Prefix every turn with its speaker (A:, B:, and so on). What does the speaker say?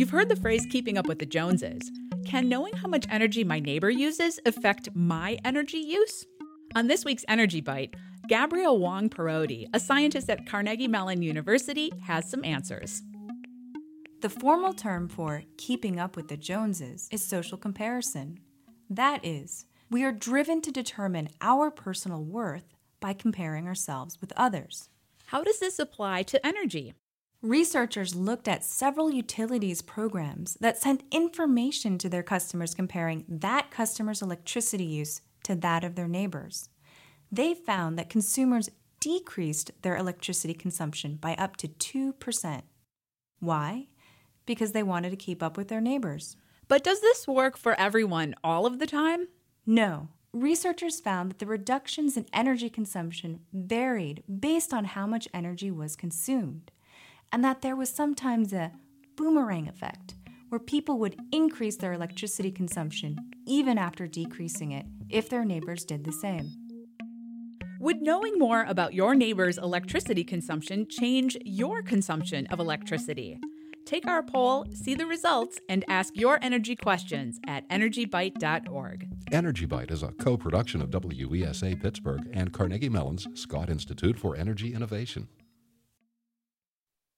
A: You've heard the phrase keeping up with the Joneses. Can knowing how much energy my neighbor uses affect my energy use? On this week's Energy Bite, Gabrielle Wong Parodi, a scientist at Carnegie Mellon University, has some answers.
B: The formal term for keeping up with the Joneses is social comparison. That is, we are driven to determine our personal worth by comparing ourselves with others.
A: How does this apply to energy?
B: Researchers looked at several utilities programs that sent information to their customers comparing that customer's electricity use to that of their neighbors. They found that consumers decreased their electricity consumption by up to 2%. Why? Because they wanted to keep up with their neighbors.
A: But does this work for everyone all of the time?
B: No. Researchers found that the reductions in energy consumption varied based on how much energy was consumed and that there was sometimes a boomerang effect where people would increase their electricity consumption even after decreasing it if their neighbors did the same.
A: Would knowing more about your neighbor's electricity consumption change your consumption of electricity? Take our poll, see the results, and ask your energy questions at energybite.org.
C: Energy Bite is a co production of WESA Pittsburgh and Carnegie Mellon's Scott Institute for Energy Innovation.